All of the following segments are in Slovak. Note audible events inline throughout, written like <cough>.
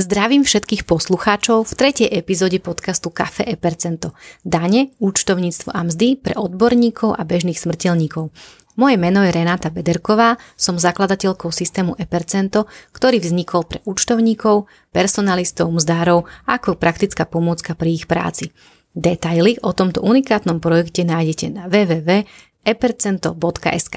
Zdravím všetkých poslucháčov v tretej epizóde podcastu Kafe e Percento. Dane, účtovníctvo a mzdy pre odborníkov a bežných smrteľníkov. Moje meno je Renáta Bederková, som zakladateľkou systému Epercento, ktorý vznikol pre účtovníkov, personalistov, mzdárov ako praktická pomôcka pri ich práci. Detaily o tomto unikátnom projekte nájdete na www.epercento.sk.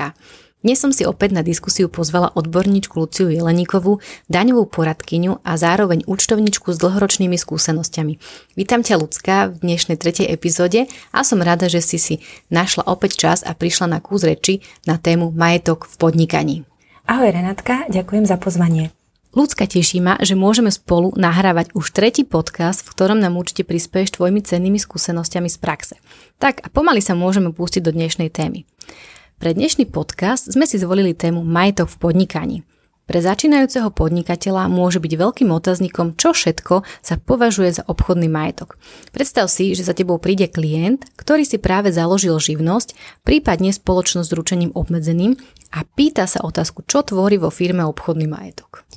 Dnes som si opäť na diskusiu pozvala odborníčku Luciu Jeleníkovú, daňovú poradkyňu a zároveň účtovničku s dlhoročnými skúsenosťami. Vítam ťa Lucka v dnešnej tretej epizóde a som rada, že si si našla opäť čas a prišla na kús reči na tému majetok v podnikaní. Ahoj Renátka, ďakujem za pozvanie. Ľudská teší ma, že môžeme spolu nahrávať už tretí podcast, v ktorom nám určite prispieš tvojimi cennými skúsenostiami z praxe. Tak a pomaly sa môžeme pustiť do dnešnej témy. Pre dnešný podcast sme si zvolili tému majetok v podnikaní. Pre začínajúceho podnikateľa môže byť veľkým otáznikom, čo všetko sa považuje za obchodný majetok. Predstav si, že za tebou príde klient, ktorý si práve založil živnosť, prípadne spoločnosť s ručením obmedzeným a pýta sa otázku, čo tvorí vo firme obchodný majetok.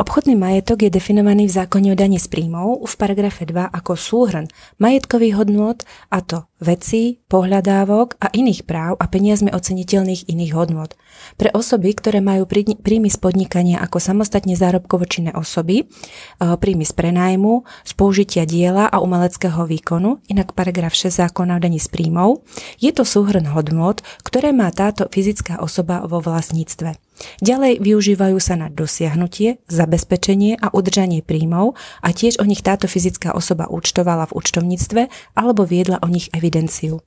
Obchodný majetok je definovaný v zákone o dane z príjmov v paragrafe 2 ako súhrn majetkových hodnôt a to vecí, pohľadávok a iných práv a peniazmi oceniteľných iných hodnôt. Pre osoby, ktoré majú príjmy z podnikania ako samostatne zárobkovo činné osoby, eh, príjmy z prenájmu, z použitia diela a umeleckého výkonu, inak paragraf 6 zákona o daní z príjmov, je to súhrn hodnôt, ktoré má táto fyzická osoba vo vlastníctve. Ďalej využívajú sa na dosiahnutie, zabezpečenie a udržanie príjmov a tiež o nich táto fyzická osoba účtovala v účtovníctve alebo viedla o nich evidenciu.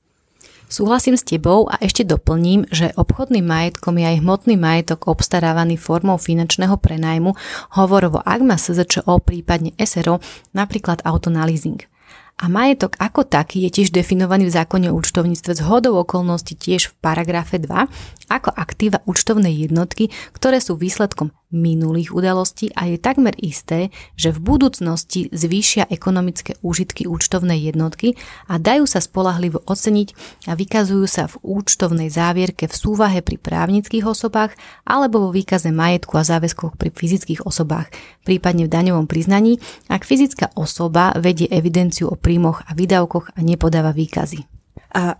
Súhlasím s tebou a ešte doplním, že obchodným majetkom je aj hmotný majetok obstarávaný formou finančného prenajmu, hovorovo ak má SZČO, prípadne SRO, napríklad auto na leasing. A majetok ako taký je tiež definovaný v zákone o účtovníctve z hodou okolností tiež v paragrafe 2 ako aktíva účtovnej jednotky, ktoré sú výsledkom minulých udalostí a je takmer isté, že v budúcnosti zvýšia ekonomické úžitky účtovnej jednotky a dajú sa spolahlivo oceniť a vykazujú sa v účtovnej závierke v súvahe pri právnických osobách alebo vo výkaze majetku a záväzkoch pri fyzických osobách, prípadne v daňovom priznaní, ak fyzická osoba vedie evidenciu o príjmoch a výdavkoch a nepodáva výkazy.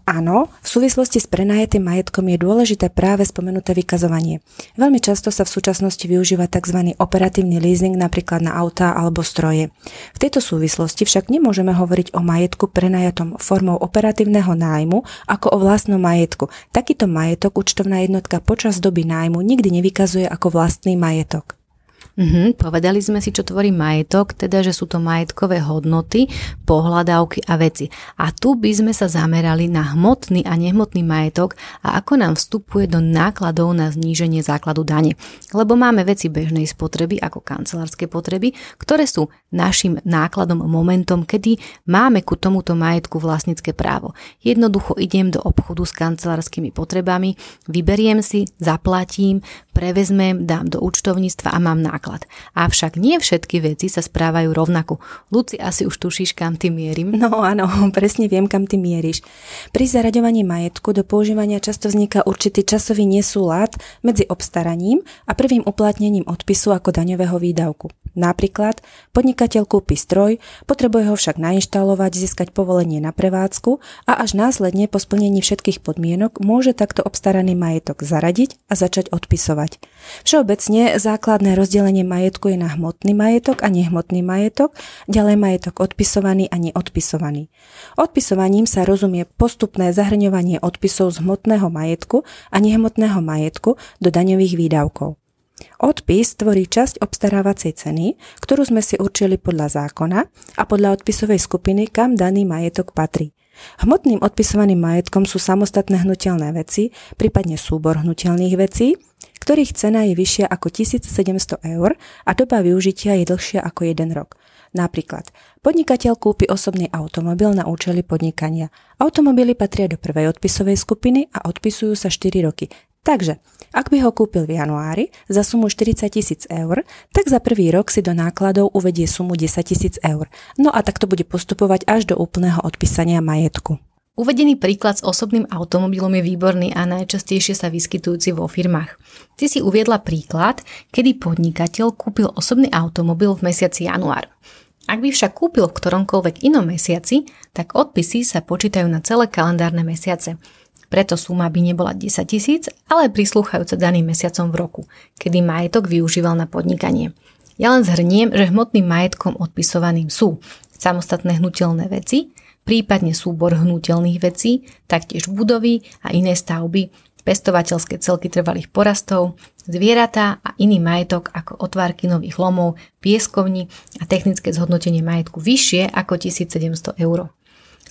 Áno, v súvislosti s prenajatým majetkom je dôležité práve spomenuté vykazovanie. Veľmi často sa v súčasnosti využíva tzv. operatívny leasing napríklad na autá alebo stroje. V tejto súvislosti však nemôžeme hovoriť o majetku prenajatom formou operatívneho nájmu ako o vlastnom majetku. Takýto majetok účtovná jednotka počas doby nájmu nikdy nevykazuje ako vlastný majetok. Mm-hmm, povedali sme si, čo tvorí majetok, teda, že sú to majetkové hodnoty, pohľadávky a veci. A tu by sme sa zamerali na hmotný a nehmotný majetok a ako nám vstupuje do nákladov na zníženie základu dane. Lebo máme veci bežnej spotreby, ako kancelárske potreby, ktoré sú našim nákladom momentom, kedy máme ku tomuto majetku vlastnícke právo. Jednoducho idem do obchodu s kancelárskymi potrebami, vyberiem si, zaplatím, prevezmem, dám do účtovníctva a mám náklad. Avšak nie všetky veci sa správajú rovnako. Luci, asi už tušíš, kam ty mierim? No áno, <laughs> presne viem, kam ty mieríš. Pri zaraďovaní majetku do používania často vzniká určitý časový nesúlad medzi obstaraním a prvým uplatnením odpisu ako daňového výdavku. Napríklad podnikateľ kúpi stroj, potrebuje ho však nainštalovať, získať povolenie na prevádzku a až následne po splnení všetkých podmienok môže takto obstaraný majetok zaradiť a začať odpisovať. Všeobecne základné rozdelenie majetku je na hmotný majetok a nehmotný majetok, ďalej majetok odpisovaný a neodpisovaný. Odpisovaním sa rozumie postupné zahrňovanie odpisov z hmotného majetku a nehmotného majetku do daňových výdavkov. Odpis tvorí časť obstarávacej ceny, ktorú sme si určili podľa zákona a podľa odpisovej skupiny, kam daný majetok patrí. Hmotným odpisovaným majetkom sú samostatné hnutelné veci, prípadne súbor hnutelných vecí, ktorých cena je vyššia ako 1700 eur a doba využitia je dlhšia ako 1 rok. Napríklad, podnikateľ kúpi osobný automobil na účely podnikania. Automobily patria do prvej odpisovej skupiny a odpisujú sa 4 roky. Takže, ak by ho kúpil v januári za sumu 40 tisíc eur, tak za prvý rok si do nákladov uvedie sumu 10 tisíc eur. No a takto bude postupovať až do úplného odpísania majetku. Uvedený príklad s osobným automobilom je výborný a najčastejšie sa vyskytujúci vo firmách. Ty si uviedla príklad, kedy podnikateľ kúpil osobný automobil v mesiaci január. Ak by však kúpil v ktoromkoľvek inom mesiaci, tak odpisy sa počítajú na celé kalendárne mesiace. Preto suma by nebola 10 tisíc, ale prislúchajúca daným mesiacom v roku, kedy majetok využíval na podnikanie. Ja len zhrniem, že hmotným majetkom odpisovaným sú samostatné hnutelné veci, prípadne súbor hnutelných vecí, taktiež budovy a iné stavby, pestovateľské celky trvalých porastov, zvieratá a iný majetok ako otvárky nových lomov, pieskovní a technické zhodnotenie majetku vyššie ako 1700 eur.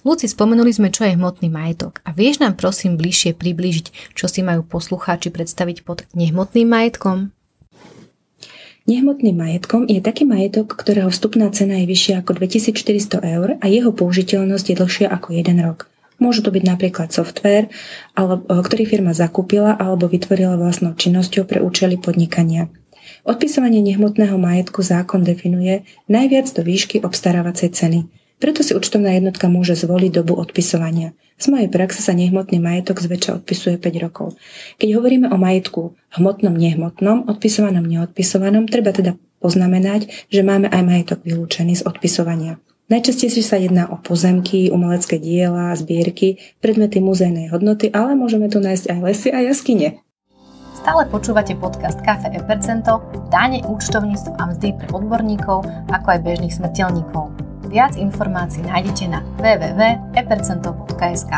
Luci, spomenuli sme, čo je hmotný majetok a vieš nám prosím bližšie priblížiť, čo si majú poslucháči predstaviť pod nehmotným majetkom? Nehmotným majetkom je taký majetok, ktorého vstupná cena je vyššia ako 2400 eur a jeho použiteľnosť je dlhšia ako 1 rok. Môže to byť napríklad software, ktorý firma zakúpila alebo vytvorila vlastnou činnosťou pre účely podnikania. Odpisovanie nehmotného majetku zákon definuje najviac do výšky obstarávacej ceny. Preto si účtovná jednotka môže zvoliť dobu odpisovania. Z mojej praxe sa nehmotný majetok zväčša odpisuje 5 rokov. Keď hovoríme o majetku hmotnom, nehmotnom, odpisovanom, neodpisovanom, treba teda poznamenať, že máme aj majetok vylúčený z odpisovania. Najčastejšie sa jedná o pozemky, umelecké diela, zbierky, predmety muzejnej hodnoty, ale môžeme tu nájsť aj lesy a jaskyne. Stále počúvate podcast Cafe e Percento, dáne, účtovníctvo a mzdy pre odborníkov, ako aj bežných smrteľníkov. Viac informácií nájdete na www.epercento.sk.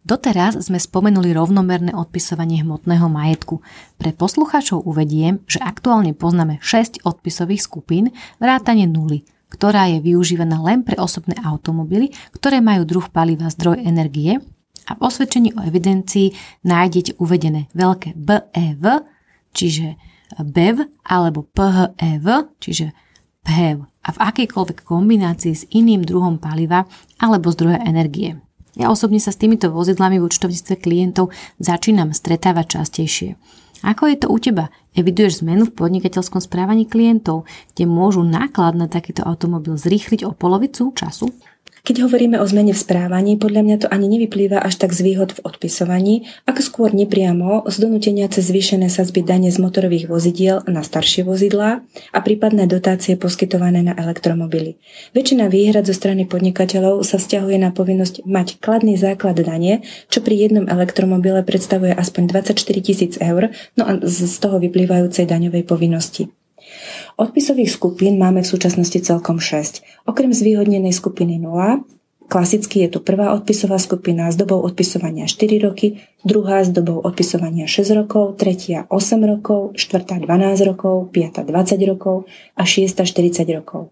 Doteraz sme spomenuli rovnomerné odpisovanie hmotného majetku. Pre poslucháčov uvediem, že aktuálne poznáme 6 odpisových skupín vrátane nuly, ktorá je využívaná len pre osobné automobily, ktoré majú druh paliva zdroj energie a v osvedčení o evidencii nájdete uvedené veľké BEV, čiže BEV alebo PHEV, čiže PHEV a v akejkoľvek kombinácii s iným druhom paliva alebo zdroja energie. Ja osobne sa s týmito vozidlami v účtovníctve klientov začínam stretávať častejšie. Ako je to u teba? Eviduješ zmenu v podnikateľskom správaní klientov, kde môžu náklad na takýto automobil zrýchliť o polovicu času? Keď hovoríme o zmene v správaní, podľa mňa to ani nevyplýva až tak z výhod v odpisovaní, ako skôr nepriamo z donútenia cez zvýšené sazby dane z motorových vozidiel na staršie vozidlá a prípadné dotácie poskytované na elektromobily. Väčšina výhrad zo strany podnikateľov sa stiahuje na povinnosť mať kladný základ dane, čo pri jednom elektromobile predstavuje aspoň 24 tisíc eur, no a z toho vyplývajúcej daňovej povinnosti. Odpisových skupín máme v súčasnosti celkom 6. Okrem zvýhodnenej skupiny 0, klasicky je tu prvá odpisová skupina s dobou odpisovania 4 roky, druhá s dobou odpisovania 6 rokov, tretia 8 rokov, štvrtá 12 rokov, piata 20 rokov a šiesta 40 rokov.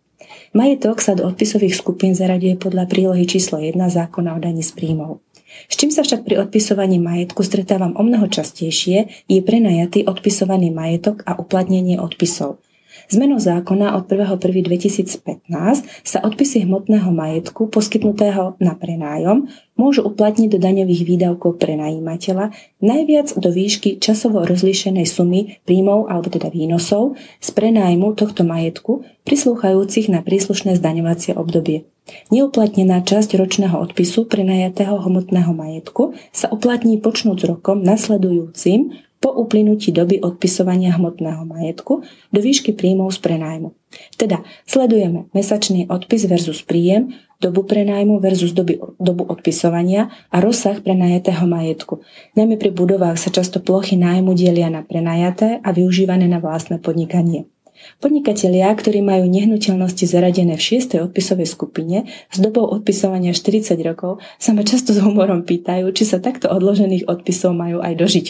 Majetok sa do odpisových skupín zaraďuje podľa prílohy číslo 1 zákona o daní z príjmov. S čím sa však pri odpisovaní majetku stretávam o mnoho častejšie, je prenajatý odpisovaný majetok a uplatnenie odpisov. Zmenou zákona od 1.1.2015 sa odpisy hmotného majetku poskytnutého na prenájom môžu uplatniť do daňových výdavkov prenajímateľa najviac do výšky časovo rozlíšenej sumy príjmov alebo teda výnosov z prenájmu tohto majetku prislúchajúcich na príslušné zdaňovacie obdobie. Neuplatnená časť ročného odpisu prenajatého hmotného majetku sa uplatní počnúť rokom nasledujúcim po uplynutí doby odpisovania hmotného majetku do výšky príjmov z prenájmu. Teda sledujeme mesačný odpis versus príjem, dobu prenájmu versus doby, dobu odpisovania a rozsah prenajatého majetku. Najmä pri budovách sa často plochy nájmu delia na prenajaté a využívané na vlastné podnikanie. Podnikatelia, ktorí majú nehnuteľnosti zaradené v 6. odpisovej skupine s dobou odpisovania 40 rokov, sa ma často s humorom pýtajú, či sa takto odložených odpisov majú aj dožiť.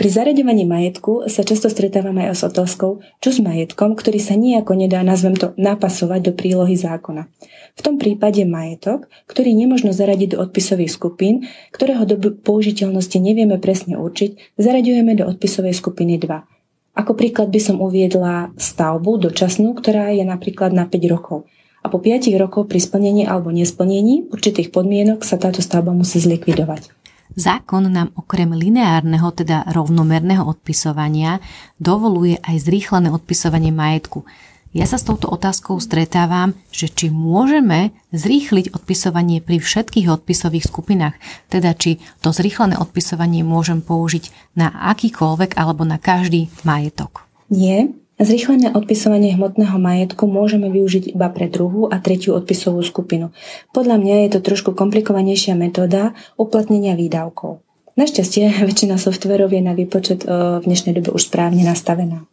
Pri zaraďovaní majetku sa často stretávame aj s otázkou, čo s majetkom, ktorý sa nejako nedá, nazvem to, napasovať do prílohy zákona. V tom prípade majetok, ktorý nemožno zaradiť do odpisových skupín, ktorého dobu použiteľnosti nevieme presne určiť, zaraďujeme do odpisovej skupiny 2. Ako príklad by som uviedla stavbu dočasnú, ktorá je napríklad na 5 rokov. A po 5 rokov pri splnení alebo nesplnení určitých podmienok sa táto stavba musí zlikvidovať. Zákon nám okrem lineárneho, teda rovnomerného odpisovania, dovoluje aj zrýchlené odpisovanie majetku. Ja sa s touto otázkou stretávam, že či môžeme zrýchliť odpisovanie pri všetkých odpisových skupinách, teda či to zrýchlené odpisovanie môžem použiť na akýkoľvek alebo na každý majetok. Nie, Zrýchlené odpisovanie hmotného majetku môžeme využiť iba pre druhú a tretiu odpisovú skupinu. Podľa mňa je to trošku komplikovanejšia metóda uplatnenia výdavkov. Našťastie <laughs> väčšina softverov je na výpočet v dnešnej dobe už správne nastavená.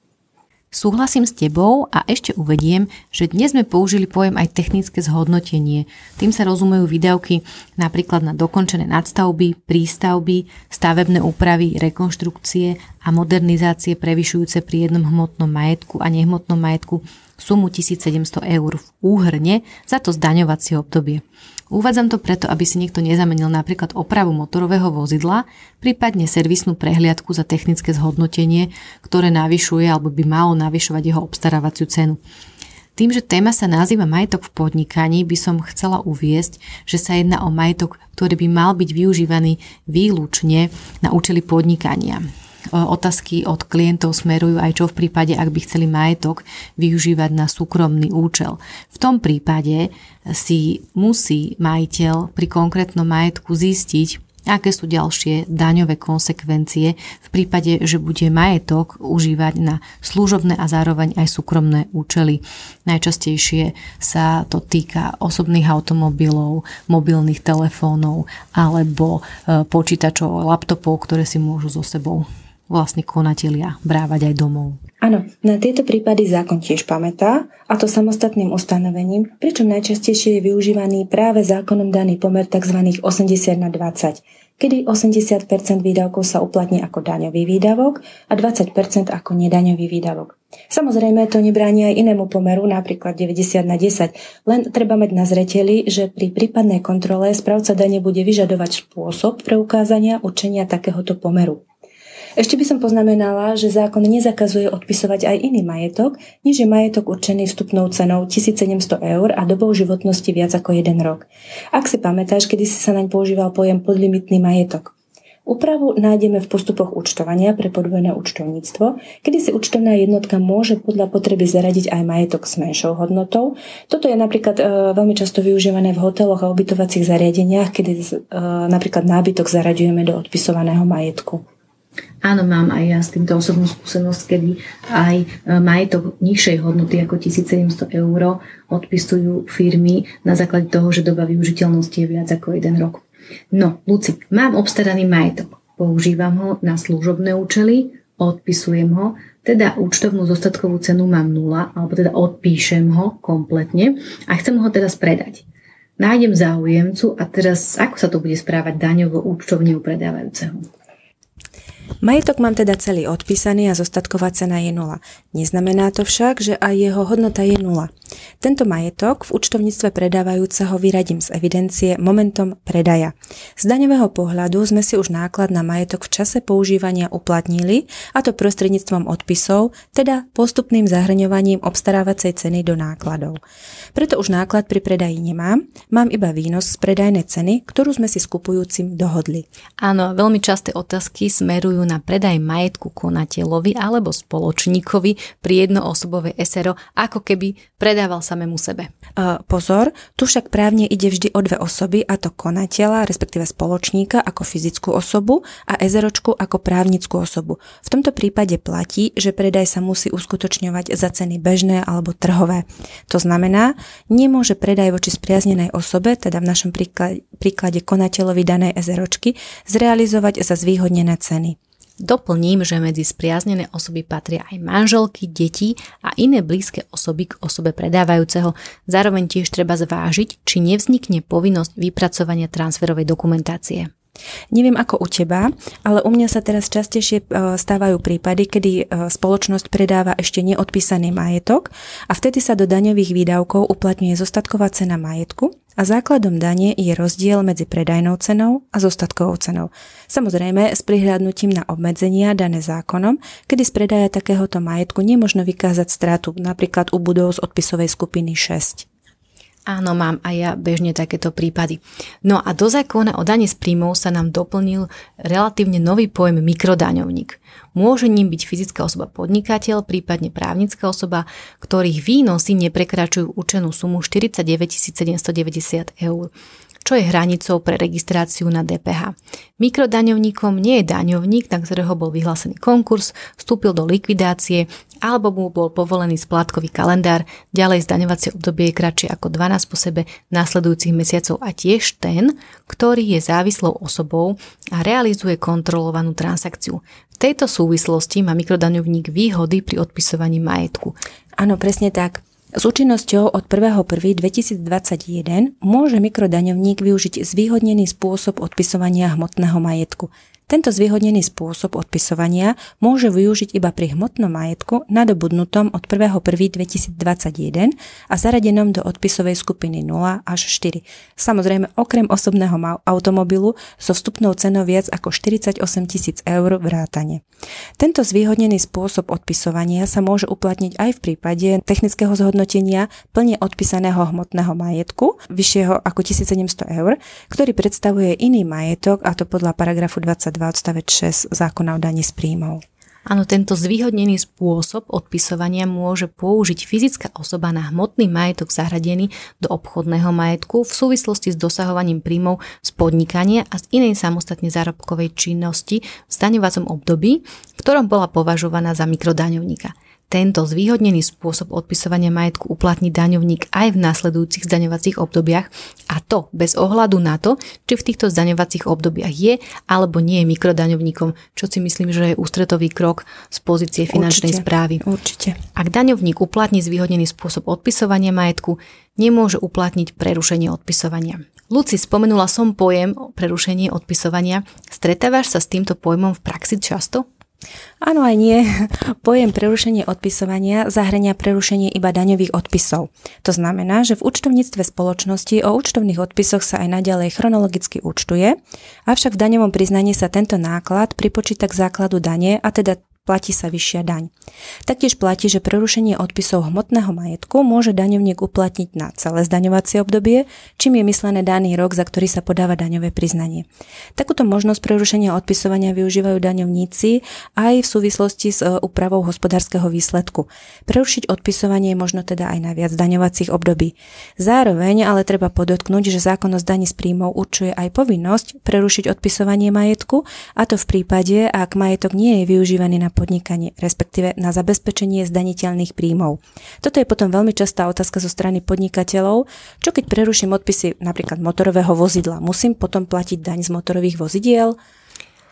Súhlasím s tebou a ešte uvediem, že dnes sme použili pojem aj technické zhodnotenie. Tým sa rozumejú výdavky napríklad na dokončené nadstavby, prístavby, stavebné úpravy, rekonštrukcie a modernizácie prevyšujúce pri jednom hmotnom majetku a nehmotnom majetku sumu 1700 eur v úhrne za to zdaňovacie obdobie. Uvádzam to preto, aby si niekto nezamenil napríklad opravu motorového vozidla, prípadne servisnú prehliadku za technické zhodnotenie, ktoré navyšuje alebo by malo navyšovať jeho obstarávaciu cenu. Tým, že téma sa nazýva majetok v podnikaní, by som chcela uviesť, že sa jedná o majetok, ktorý by mal byť využívaný výlučne na účely podnikania. E, otázky od klientov smerujú aj čo v prípade, ak by chceli majetok využívať na súkromný účel. V tom prípade si musí majiteľ pri konkrétnom majetku zistiť, aké sú ďalšie daňové konsekvencie v prípade, že bude majetok užívať na služobné a zároveň aj súkromné účely. Najčastejšie sa to týka osobných automobilov, mobilných telefónov alebo e, počítačov, laptopov, ktoré si môžu so sebou vlastne konatelia brávať aj domov. Áno, na tieto prípady zákon tiež pamätá, a to samostatným ustanovením, pričom najčastejšie je využívaný práve zákonom daný pomer tzv. 80 na 20, kedy 80% výdavkov sa uplatní ako daňový výdavok a 20% ako nedaňový výdavok. Samozrejme, to nebráni aj inému pomeru, napríklad 90 na 10, len treba mať na zreteli, že pri prípadnej kontrole správca dane bude vyžadovať spôsob preukázania učenia takéhoto pomeru. Ešte by som poznamenala, že zákon nezakazuje odpisovať aj iný majetok, než je majetok určený vstupnou cenou 1700 eur a dobou životnosti viac ako jeden rok. Ak si pamätáš, kedy si sa naň používal pojem podlimitný majetok. Úpravu nájdeme v postupoch účtovania pre podvojné účtovníctvo, kedy si účtovná jednotka môže podľa potreby zaradiť aj majetok s menšou hodnotou. Toto je napríklad e, veľmi často využívané v hoteloch a ubytovacích zariadeniach, kedy e, napríklad nábytok zaraďujeme do odpisovaného majetku. Áno, mám aj ja s týmto osobnú skúsenosť, kedy aj e, majetok nižšej hodnoty ako 1700 eur odpisujú firmy na základe toho, že doba využiteľnosti je viac ako jeden rok. No, Luci, mám obstaraný majetok. Používam ho na služobné účely, odpisujem ho, teda účtovnú zostatkovú cenu mám nula, alebo teda odpíšem ho kompletne a chcem ho teraz predať. Nájdem záujemcu a teraz ako sa to bude správať daňovo účtovne u predávajúceho? Majetok mám teda celý odpísaný a zostatková cena je nula. Neznamená to však, že aj jeho hodnota je nula. Tento majetok v účtovníctve predávajúceho vyradím z evidencie momentom predaja. Z daňového pohľadu sme si už náklad na majetok v čase používania uplatnili, a to prostredníctvom odpisov, teda postupným zahrňovaním obstarávacej ceny do nákladov. Preto už náklad pri predaji nemám, mám iba výnos z predajnej ceny, ktorú sme si s kupujúcim dohodli. Áno, veľmi časté otázky smerujú na predaj majetku konateľovi alebo spoločníkovi pri jednoosobovej SRO, ako keby predával samému sebe. Uh, pozor, tu však právne ide vždy o dve osoby, a to konateľa, respektíve spoločníka ako fyzickú osobu a SROčku ako právnickú osobu. V tomto prípade platí, že predaj sa musí uskutočňovať za ceny bežné alebo trhové. To znamená, nemôže predaj voči spriaznenej osobe, teda v našom príklade, príklade konateľovi danej SROčky, zrealizovať za zvýhodnené ceny. Doplním, že medzi spriaznené osoby patria aj manželky, deti a iné blízke osoby k osobe predávajúceho. Zároveň tiež treba zvážiť, či nevznikne povinnosť vypracovania transferovej dokumentácie. Neviem ako u teba, ale u mňa sa teraz častejšie e, stávajú prípady, kedy e, spoločnosť predáva ešte neodpísaný majetok a vtedy sa do daňových výdavkov uplatňuje zostatková cena majetku a základom dane je rozdiel medzi predajnou cenou a zostatkovou cenou. Samozrejme s prihľadnutím na obmedzenia dané zákonom, kedy z predaja takéhoto majetku nemožno vykázať stratu napríklad u budov z odpisovej skupiny 6. Áno, mám aj ja bežne takéto prípady. No a do zákona o daní z príjmov sa nám doplnil relatívne nový pojem mikrodaňovník. Môže ním byť fyzická osoba podnikateľ, prípadne právnická osoba, ktorých výnosy neprekračujú určenú sumu 49 790 eur čo je hranicou pre registráciu na DPH. Mikrodaňovníkom nie je daňovník, na ktorého bol vyhlásený konkurs, vstúpil do likvidácie alebo mu bol povolený splátkový kalendár, ďalej zdaňovacie obdobie je kratšie ako 12 po sebe následujúcich mesiacov a tiež ten, ktorý je závislou osobou a realizuje kontrolovanú transakciu. V tejto súvislosti má mikrodaňovník výhody pri odpisovaní majetku. Áno, presne tak. S účinnosťou od 1.1.2021 môže mikrodaňovník využiť zvýhodnený spôsob odpisovania hmotného majetku. Tento zvýhodnený spôsob odpisovania môže využiť iba pri hmotnom majetku nadobudnutom od 1.1.2021 a zaradenom do odpisovej skupiny 0 až 4. Samozrejme okrem osobného automobilu so vstupnou cenou viac ako 48 tisíc eur vrátane. Tento zvýhodnený spôsob odpisovania sa môže uplatniť aj v prípade technického zhodnotenia plne odpísaného hmotného majetku vyššieho ako 1700 eur, ktorý predstavuje iný majetok a to podľa paragrafu 22 odstavec 6 zákona o daní z príjmov. Áno, tento zvýhodnený spôsob odpisovania môže použiť fyzická osoba na hmotný majetok zahradený do obchodného majetku v súvislosti s dosahovaním príjmov z podnikania a z inej samostatne zárobkovej činnosti v zdaňovacom období, v ktorom bola považovaná za mikrodaňovníka. Tento zvýhodnený spôsob odpisovania majetku uplatní daňovník aj v následujúcich zdaňovacích obdobiach a to bez ohľadu na to, či v týchto zdaňovacích obdobiach je alebo nie je mikrodaňovníkom, čo si myslím, že je ústretový krok z pozície finančnej určite, správy. Určite. Ak daňovník uplatní zvýhodnený spôsob odpisovania majetku, nemôže uplatniť prerušenie odpisovania. Luci, spomenula som pojem prerušenie odpisovania. Stretávaš sa s týmto pojmom v praxi často? Áno aj nie. Pojem prerušenie odpisovania zahrania prerušenie iba daňových odpisov. To znamená, že v účtovníctve spoločnosti o účtovných odpisoch sa aj naďalej chronologicky účtuje, avšak v daňovom priznaní sa tento náklad pripočíta k základu dane a teda platí sa vyššia daň. Taktiež platí, že prerušenie odpisov hmotného majetku môže daňovník uplatniť na celé zdaňovacie obdobie, čím je myslené daný rok, za ktorý sa podáva daňové priznanie. Takúto možnosť prerušenia odpisovania využívajú daňovníci aj v súvislosti s e, úpravou hospodárskeho výsledku. Prerušiť odpisovanie je možno teda aj na viac daňovacích období. Zároveň ale treba podotknúť, že zákon o zdaní z príjmov určuje aj povinnosť prerušiť odpisovanie majetku, a to v prípade, ak majetok nie je využívaný na podnikanie, respektíve na zabezpečenie zdaniteľných príjmov. Toto je potom veľmi častá otázka zo strany podnikateľov, čo keď preruším odpisy napríklad motorového vozidla, musím potom platiť daň z motorových vozidiel?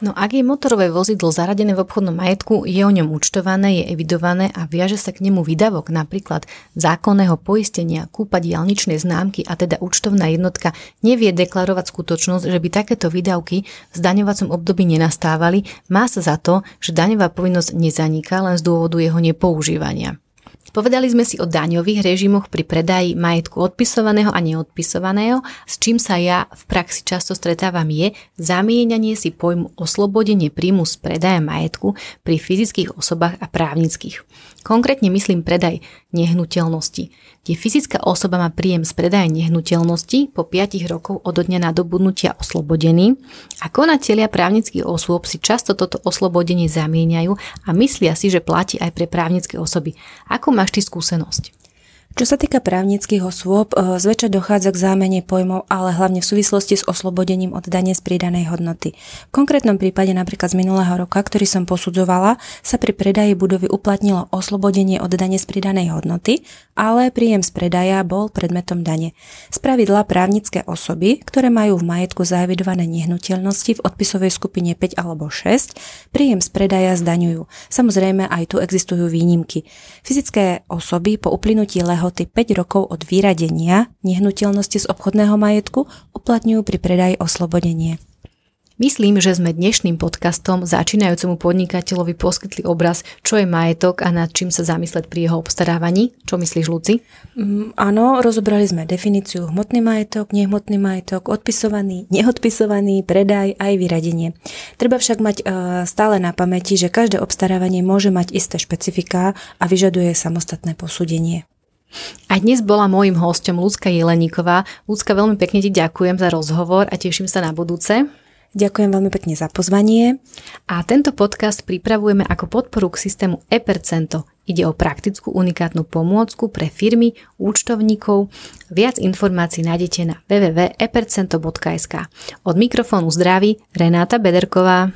No ak je motorové vozidlo zaradené v obchodnom majetku, je o ňom účtované, je evidované a viaže sa k nemu výdavok napríklad zákonného poistenia, kúpa diálničnej známky a teda účtovná jednotka nevie deklarovať skutočnosť, že by takéto výdavky v zdaňovacom období nenastávali, má sa za to, že daňová povinnosť nezaniká len z dôvodu jeho nepoužívania. Povedali sme si o daňových režimoch pri predaji majetku odpisovaného a neodpisovaného. S čím sa ja v praxi často stretávam je zamieňanie si pojmu oslobodenie príjmu z predaja majetku pri fyzických osobách a právnických. Konkrétne myslím predaj nehnuteľnosti, kde fyzická osoba má príjem z predaja nehnuteľnosti po 5 rokov od dňa nadobudnutia oslobodený a konatelia právnických osôb si často toto oslobodenie zamieňajú a myslia si, že platí aj pre právnické osoby. Ako máš ty skúsenosť? Čo sa týka právnických osôb, e, zväčša dochádza k zámene pojmov, ale hlavne v súvislosti s oslobodením od dane z pridanej hodnoty. V konkrétnom prípade napríklad z minulého roka, ktorý som posudzovala, sa pri predaji budovy uplatnilo oslobodenie od dane z pridanej hodnoty, ale príjem z predaja bol predmetom dane. Spravidla právnické osoby, ktoré majú v majetku zaevidované nehnuteľnosti v odpisovej skupine 5 alebo 6, príjem z predaja zdaňujú. Samozrejme aj tu existujú výnimky. Fyzické osoby po uplynutí leho lehoty 5 rokov od vyradenia nehnuteľnosti z obchodného majetku uplatňujú pri predaji oslobodenie. Myslím, že sme dnešným podcastom začínajúcemu podnikateľovi poskytli obraz, čo je majetok a nad čím sa zamysleť pri jeho obstarávaní. Čo myslíš, Luci? Mm, áno, rozobrali sme definíciu hmotný majetok, nehmotný majetok, odpisovaný, neodpisovaný, predaj aj vyradenie. Treba však mať uh, stále na pamäti, že každé obstarávanie môže mať isté špecifiká a vyžaduje samostatné posúdenie. A dnes bola môjim hostom Lúcka Jeleníková. Lúcka, veľmi pekne ti ďakujem za rozhovor a teším sa na budúce. Ďakujem veľmi pekne za pozvanie. A tento podcast pripravujeme ako podporu k systému ePercento. Ide o praktickú unikátnu pomôcku pre firmy, účtovníkov. Viac informácií nájdete na www.epercento.sk. Od mikrofónu zdraví Renáta Bederková.